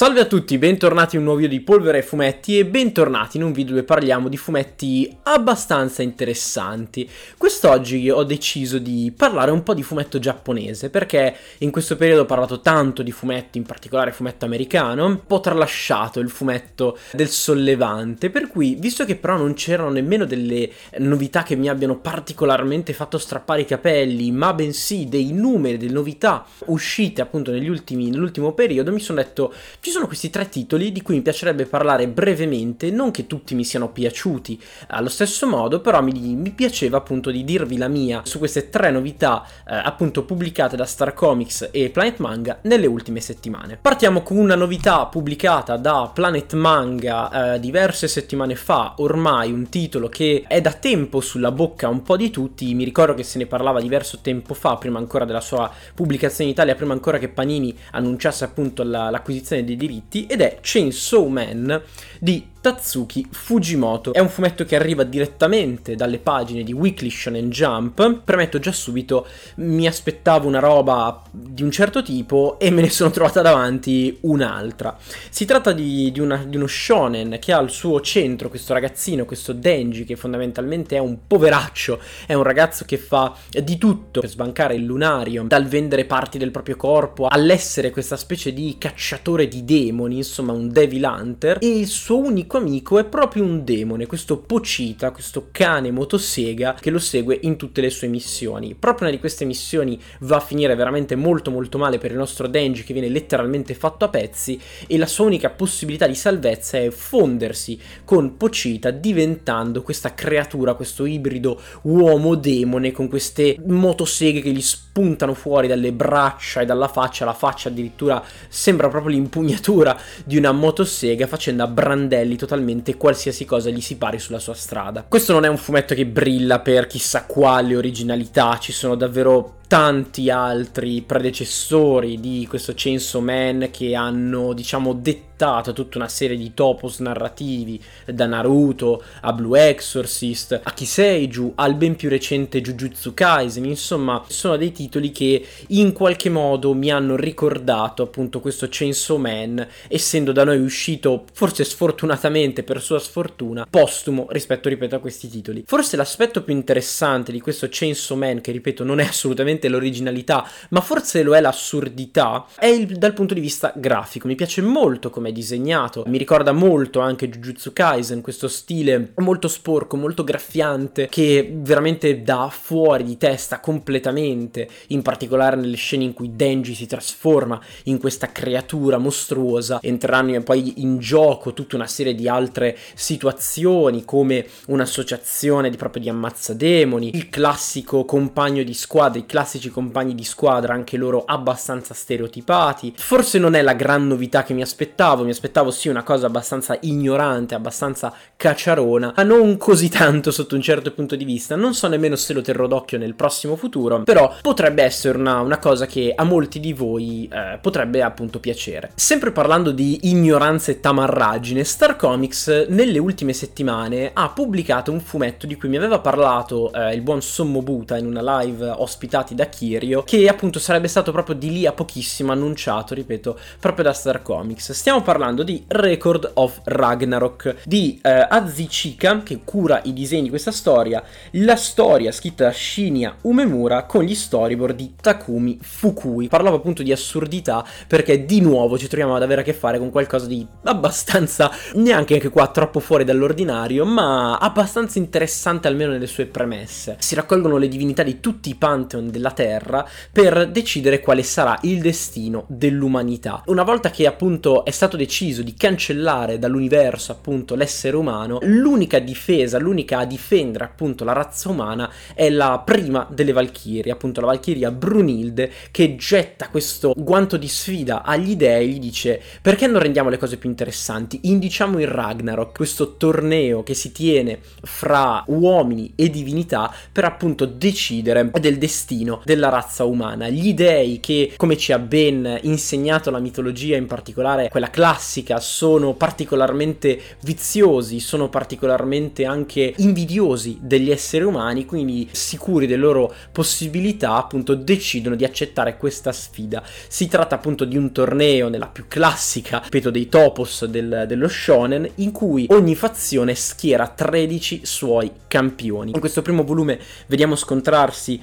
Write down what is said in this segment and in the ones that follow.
Salve a tutti, bentornati in un nuovo video di Polvere e Fumetti e bentornati in un video dove parliamo di fumetti abbastanza interessanti. Quest'oggi ho deciso di parlare un po' di fumetto giapponese perché in questo periodo ho parlato tanto di fumetti, in particolare fumetto americano, un po' tralasciato il fumetto del sollevante, per cui visto che però non c'erano nemmeno delle novità che mi abbiano particolarmente fatto strappare i capelli, ma bensì dei numeri, delle novità uscite appunto negli ultimi, nell'ultimo periodo, mi sono detto ci sono questi tre titoli di cui mi piacerebbe parlare brevemente, non che tutti mi siano piaciuti allo stesso modo, però mi, mi piaceva appunto di dirvi la mia su queste tre novità eh, appunto pubblicate da Star Comics e Planet Manga nelle ultime settimane. Partiamo con una novità pubblicata da Planet Manga eh, diverse settimane fa, ormai un titolo che è da tempo sulla bocca un po' di tutti, mi ricordo che se ne parlava diverso tempo fa, prima ancora della sua pubblicazione in Italia, prima ancora che Panini annunciasse appunto la, l'acquisizione di diritti ed è Chainsaw Man di Tatsuki Fujimoto. È un fumetto che arriva direttamente dalle pagine di Weekly Shonen Jump. Premetto già subito, mi aspettavo una roba di un certo tipo e me ne sono trovata davanti un'altra. Si tratta di, di, una, di uno shonen che ha al suo centro questo ragazzino, questo Denji, che fondamentalmente è un poveraccio, è un ragazzo che fa di tutto per sbancare il lunario, dal vendere parti del proprio corpo all'essere questa specie di cacciatore di demoni, insomma un devil hunter, e il suo unico unico amico è proprio un demone, questo Pocita, questo cane motosega che lo segue in tutte le sue missioni. Proprio una di queste missioni va a finire veramente molto molto male per il nostro Denji che viene letteralmente fatto a pezzi e la sua unica possibilità di salvezza è fondersi con Pocita diventando questa creatura, questo ibrido uomo-demone con queste motoseghe che gli spuntano fuori dalle braccia e dalla faccia, la faccia addirittura sembra proprio l'impugnatura di una motosega facendo a brandelli totalmente qualsiasi cosa gli si pari sulla sua strada. Questo non è un fumetto che brilla per chissà quale originalità, ci sono davvero tanti altri predecessori di questo Chainsaw Man che hanno, diciamo, dettato tutta una serie di topos narrativi, da Naruto a Blue Exorcist, a Kiseiju, al ben più recente Jujutsu Kaisen, insomma, sono dei titoli che in qualche modo mi hanno ricordato appunto questo Chainsaw Man, essendo da noi uscito, forse sfortunatamente per sua sfortuna, postumo rispetto, ripeto, a questi titoli. Forse l'aspetto più interessante di questo Chainsaw Man, che ripeto non è assolutamente sicuramente l'originalità, ma forse lo è l'assurdità, è il, dal punto di vista grafico. Mi piace molto come è disegnato, mi ricorda molto anche Jujutsu Kaisen, questo stile molto sporco, molto graffiante, che veramente dà fuori di testa completamente, in particolare nelle scene in cui Denji si trasforma in questa creatura mostruosa, entreranno poi in gioco tutta una serie di altre situazioni come un'associazione di proprio di ammazzademoni, il classico compagno di squadra, i classici classici compagni di squadra, anche loro abbastanza stereotipati. Forse non è la gran novità che mi aspettavo, mi aspettavo sì una cosa abbastanza ignorante, abbastanza cacciarona, ma non così tanto sotto un certo punto di vista. Non so nemmeno se lo terrò d'occhio nel prossimo futuro, però potrebbe essere una, una cosa che a molti di voi eh, potrebbe appunto piacere. Sempre parlando di ignoranza e tamarragine, Star Comics nelle ultime settimane ha pubblicato un fumetto di cui mi aveva parlato eh, il buon Sommo Buta in una live ospitati da Kirio, che appunto sarebbe stato proprio di lì a pochissimo annunciato, ripeto, proprio da Star Comics. Stiamo parlando di Record of Ragnarok di eh, Azichika, che cura i disegni di questa storia, la storia scritta da Shinya Umemura con gli storyboard di Takumi Fukui. Parlavo appunto di assurdità perché di nuovo ci troviamo ad avere a che fare con qualcosa di abbastanza, neanche anche qua troppo fuori dall'ordinario, ma abbastanza interessante almeno nelle sue premesse. Si raccolgono le divinità di tutti i pantheon della della Terra per decidere quale sarà il destino dell'umanità. Una volta che appunto è stato deciso di cancellare dall'universo appunto l'essere umano, l'unica difesa, l'unica a difendere appunto la razza umana è la prima delle Valchirie, appunto la Valchiria Brunilde che getta questo guanto di sfida agli dei, gli dice perché non rendiamo le cose più interessanti? Indiciamo il Ragnarok, questo torneo che si tiene fra uomini e divinità per appunto decidere del destino destino della razza umana. Gli dei che, come ci ha ben insegnato la mitologia, in particolare quella classica, sono particolarmente viziosi, sono particolarmente anche invidiosi degli esseri umani, quindi sicuri delle loro possibilità, appunto decidono di accettare questa sfida. Si tratta appunto di un torneo nella più classica, ripeto, dei topos del, dello shonen, in cui ogni fazione schiera 13 suoi campioni. In questo primo volume vediamo scontrarsi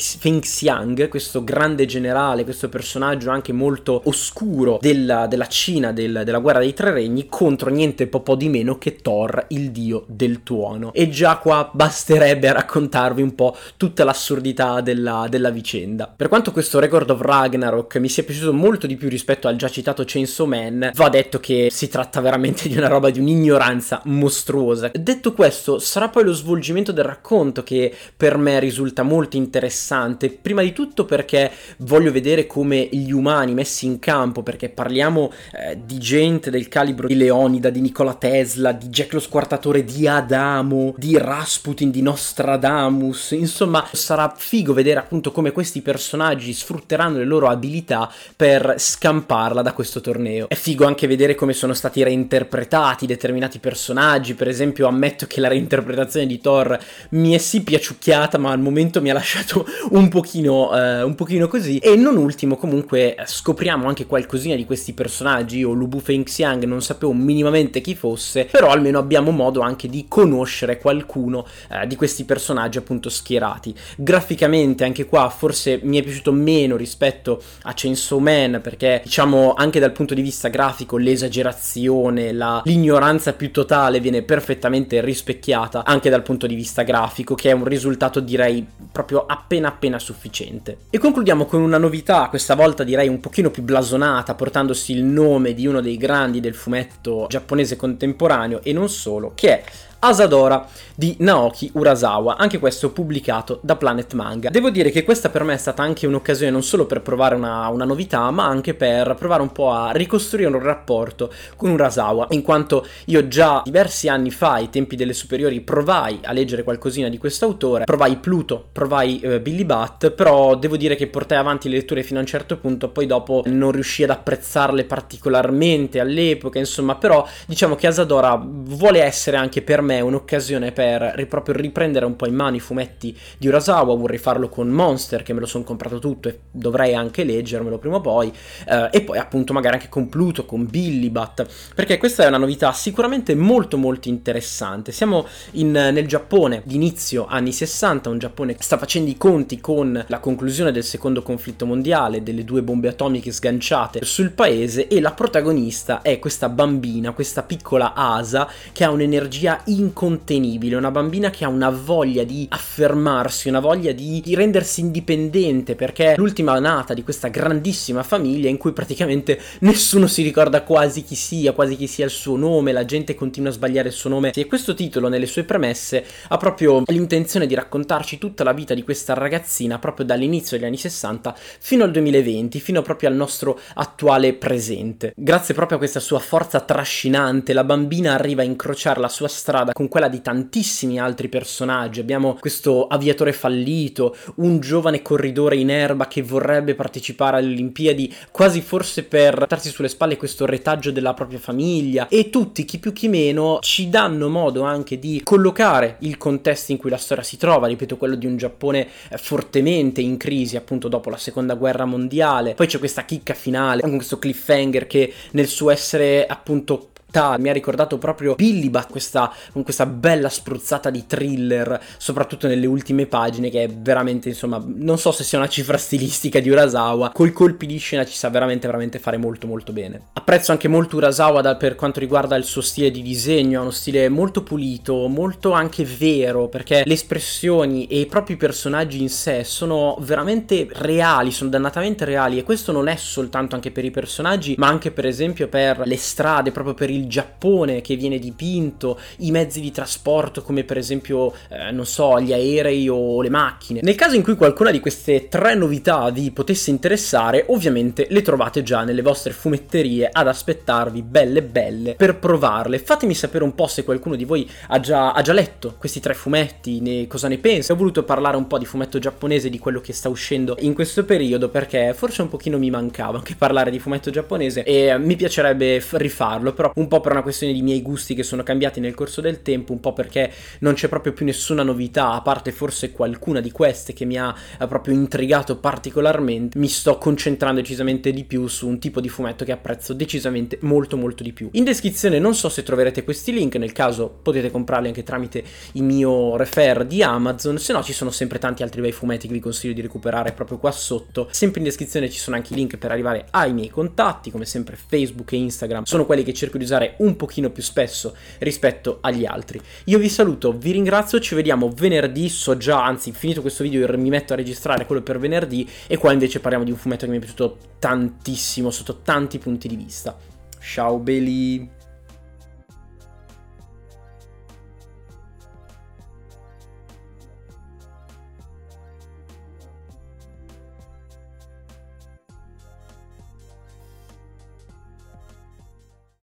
Lubu Fengxiang, questo grande generale, questo personaggio anche molto oscuro della, della Cina, del, della guerra dei tre regni, contro niente po' di meno che Thor, il dio del tuono. E già qua basterebbe a raccontarvi un po' tutta l'assurdità della, della vicenda. Per quanto questo Record of Ragnarok mi sia piaciuto molto di più rispetto al già citato Chainsaw Man, va detto che si tratta veramente di una roba di un'ignoranza mostruosa. Detto questo, sarà poi lo svolgimento del racconto che per me risulta molto interessante, prima di tutto perché voglio vedere come gli umani messi in campo, perché parliamo eh, di gente del calibro di Leonida, di Nikola Tesla, di Jack lo Squartatore, di Adamo, di Rasputin, di Nostradamus, insomma sarà figo vedere appunto come questi personaggi sfrutteranno le loro abilità per scamparla da questo torneo. È figo anche vedere come sono stati reinterpretati determinati personaggi, per esempio ammetto che la reinterpretazione di Thor mi è sì piaciucchiata, ma al momento mi ha lasciato un pochino, eh, un pochino così. E non ultimo, comunque, scopriamo anche qualcosina di questi personaggi. Io, Lu Bu Feng Xiang, non sapevo minimamente chi fosse, però almeno abbiamo modo anche di conoscere qualcuno eh, di questi personaggi appunto schierati. Graficamente, anche qua, forse mi è piaciuto meno rispetto a Chainsaw Man, perché diciamo anche dal punto di vista grafico l'esagerazione, la, l'ignoranza più totale viene perfettamente rispecchiata anche dal punto di vista grafico, che è un risultato direi proprio appena appena sufficiente. E concludiamo con una novità, questa volta direi un pochino più blasonata, portandosi il nome di uno dei grandi del fumetto giapponese contemporaneo e non solo, che è Asadora di Naoki Urasawa, anche questo pubblicato da Planet Manga. Devo dire che questa per me è stata anche un'occasione non solo per provare una, una novità, ma anche per provare un po' a ricostruire un rapporto con Urasawa, in quanto io già diversi anni fa, ai tempi delle superiori, provai a leggere qualcosina di questo autore, provai Pluto, provai eh, Billy Bat, però devo dire che portai avanti le letture fino a un certo punto, poi dopo non riuscii ad apprezzarle particolarmente all'epoca, insomma, però diciamo che Asadora vuole essere anche per me me un'occasione per proprio riprendere un po' in mano i fumetti di Urasawa, vorrei farlo con Monster che me lo sono comprato tutto e dovrei anche leggermelo prima o poi, eh, e poi appunto magari anche con Pluto, con Billibat, perché questa è una novità sicuramente molto molto interessante. Siamo in, nel Giappone di inizio anni 60, un Giappone che sta facendo i conti con la conclusione del secondo conflitto mondiale, delle due bombe atomiche sganciate sul paese e la protagonista è questa bambina, questa piccola Asa che ha un'energia incontenibile, una bambina che ha una voglia di affermarsi, una voglia di, di rendersi indipendente, perché è l'ultima nata di questa grandissima famiglia in cui praticamente nessuno si ricorda quasi chi sia, quasi chi sia il suo nome, la gente continua a sbagliare il suo nome. E questo titolo, nelle sue premesse, ha proprio l'intenzione di raccontarci tutta la vita di questa ragazzina proprio dall'inizio degli anni 60 fino al 2020, fino proprio al nostro attuale presente. Grazie proprio a questa sua forza trascinante, la bambina arriva a incrociare la sua strada strada con quella di tantissimi altri personaggi. Abbiamo questo aviatore fallito, un giovane corridore in erba che vorrebbe partecipare alle Olimpiadi, quasi forse per portarsi sulle spalle questo retaggio della propria famiglia e tutti, chi più chi meno, ci danno modo anche di collocare il contesto in cui la storia si trova, ripeto, quello di un Giappone eh, fortemente in crisi appunto dopo la seconda guerra mondiale. Poi c'è questa chicca finale, con questo cliffhanger che nel suo essere appunto mi ha ricordato proprio Billy Bat questa, con questa bella spruzzata di thriller, soprattutto nelle ultime pagine, che è veramente, insomma, non so se sia una cifra stilistica di Urasawa, coi colpi di scena ci sa veramente, veramente fare molto, molto bene. Apprezzo anche molto Urasawa da, per quanto riguarda il suo stile di disegno, ha uno stile molto pulito, molto anche vero, perché le espressioni e i propri personaggi in sé sono veramente reali, sono dannatamente reali, e questo non è soltanto anche per i personaggi, ma anche per esempio per le strade, proprio per il il Giappone che viene dipinto, i mezzi di trasporto come per esempio, eh, non so, gli aerei o le macchine. Nel caso in cui qualcuna di queste tre novità vi potesse interessare, ovviamente le trovate già nelle vostre fumetterie ad aspettarvi belle belle per provarle. Fatemi sapere un po' se qualcuno di voi ha già, ha già letto questi tre fumetti, ne, cosa ne pensa. Ho voluto parlare un po' di fumetto giapponese, di quello che sta uscendo in questo periodo perché forse un pochino mi mancava anche parlare di fumetto giapponese e mi piacerebbe rifarlo, però un po' per una questione di miei gusti che sono cambiati nel corso del tempo, un po' perché non c'è proprio più nessuna novità, a parte forse qualcuna di queste che mi ha proprio intrigato particolarmente, mi sto concentrando decisamente di più su un tipo di fumetto che apprezzo decisamente molto molto di più. In descrizione non so se troverete questi link, nel caso potete comprarli anche tramite il mio refer di Amazon, se no ci sono sempre tanti altri bei fumetti che vi consiglio di recuperare proprio qua sotto. Sempre in descrizione ci sono anche i link per arrivare ai miei contatti, come sempre Facebook e Instagram sono quelli che cerco di usare un pochino più spesso rispetto agli altri. Io vi saluto, vi ringrazio, ci vediamo venerdì, so già, anzi finito questo video mi metto a registrare quello per venerdì e qua invece parliamo di un fumetto che mi è piaciuto tantissimo sotto tanti punti di vista. Ciao belli!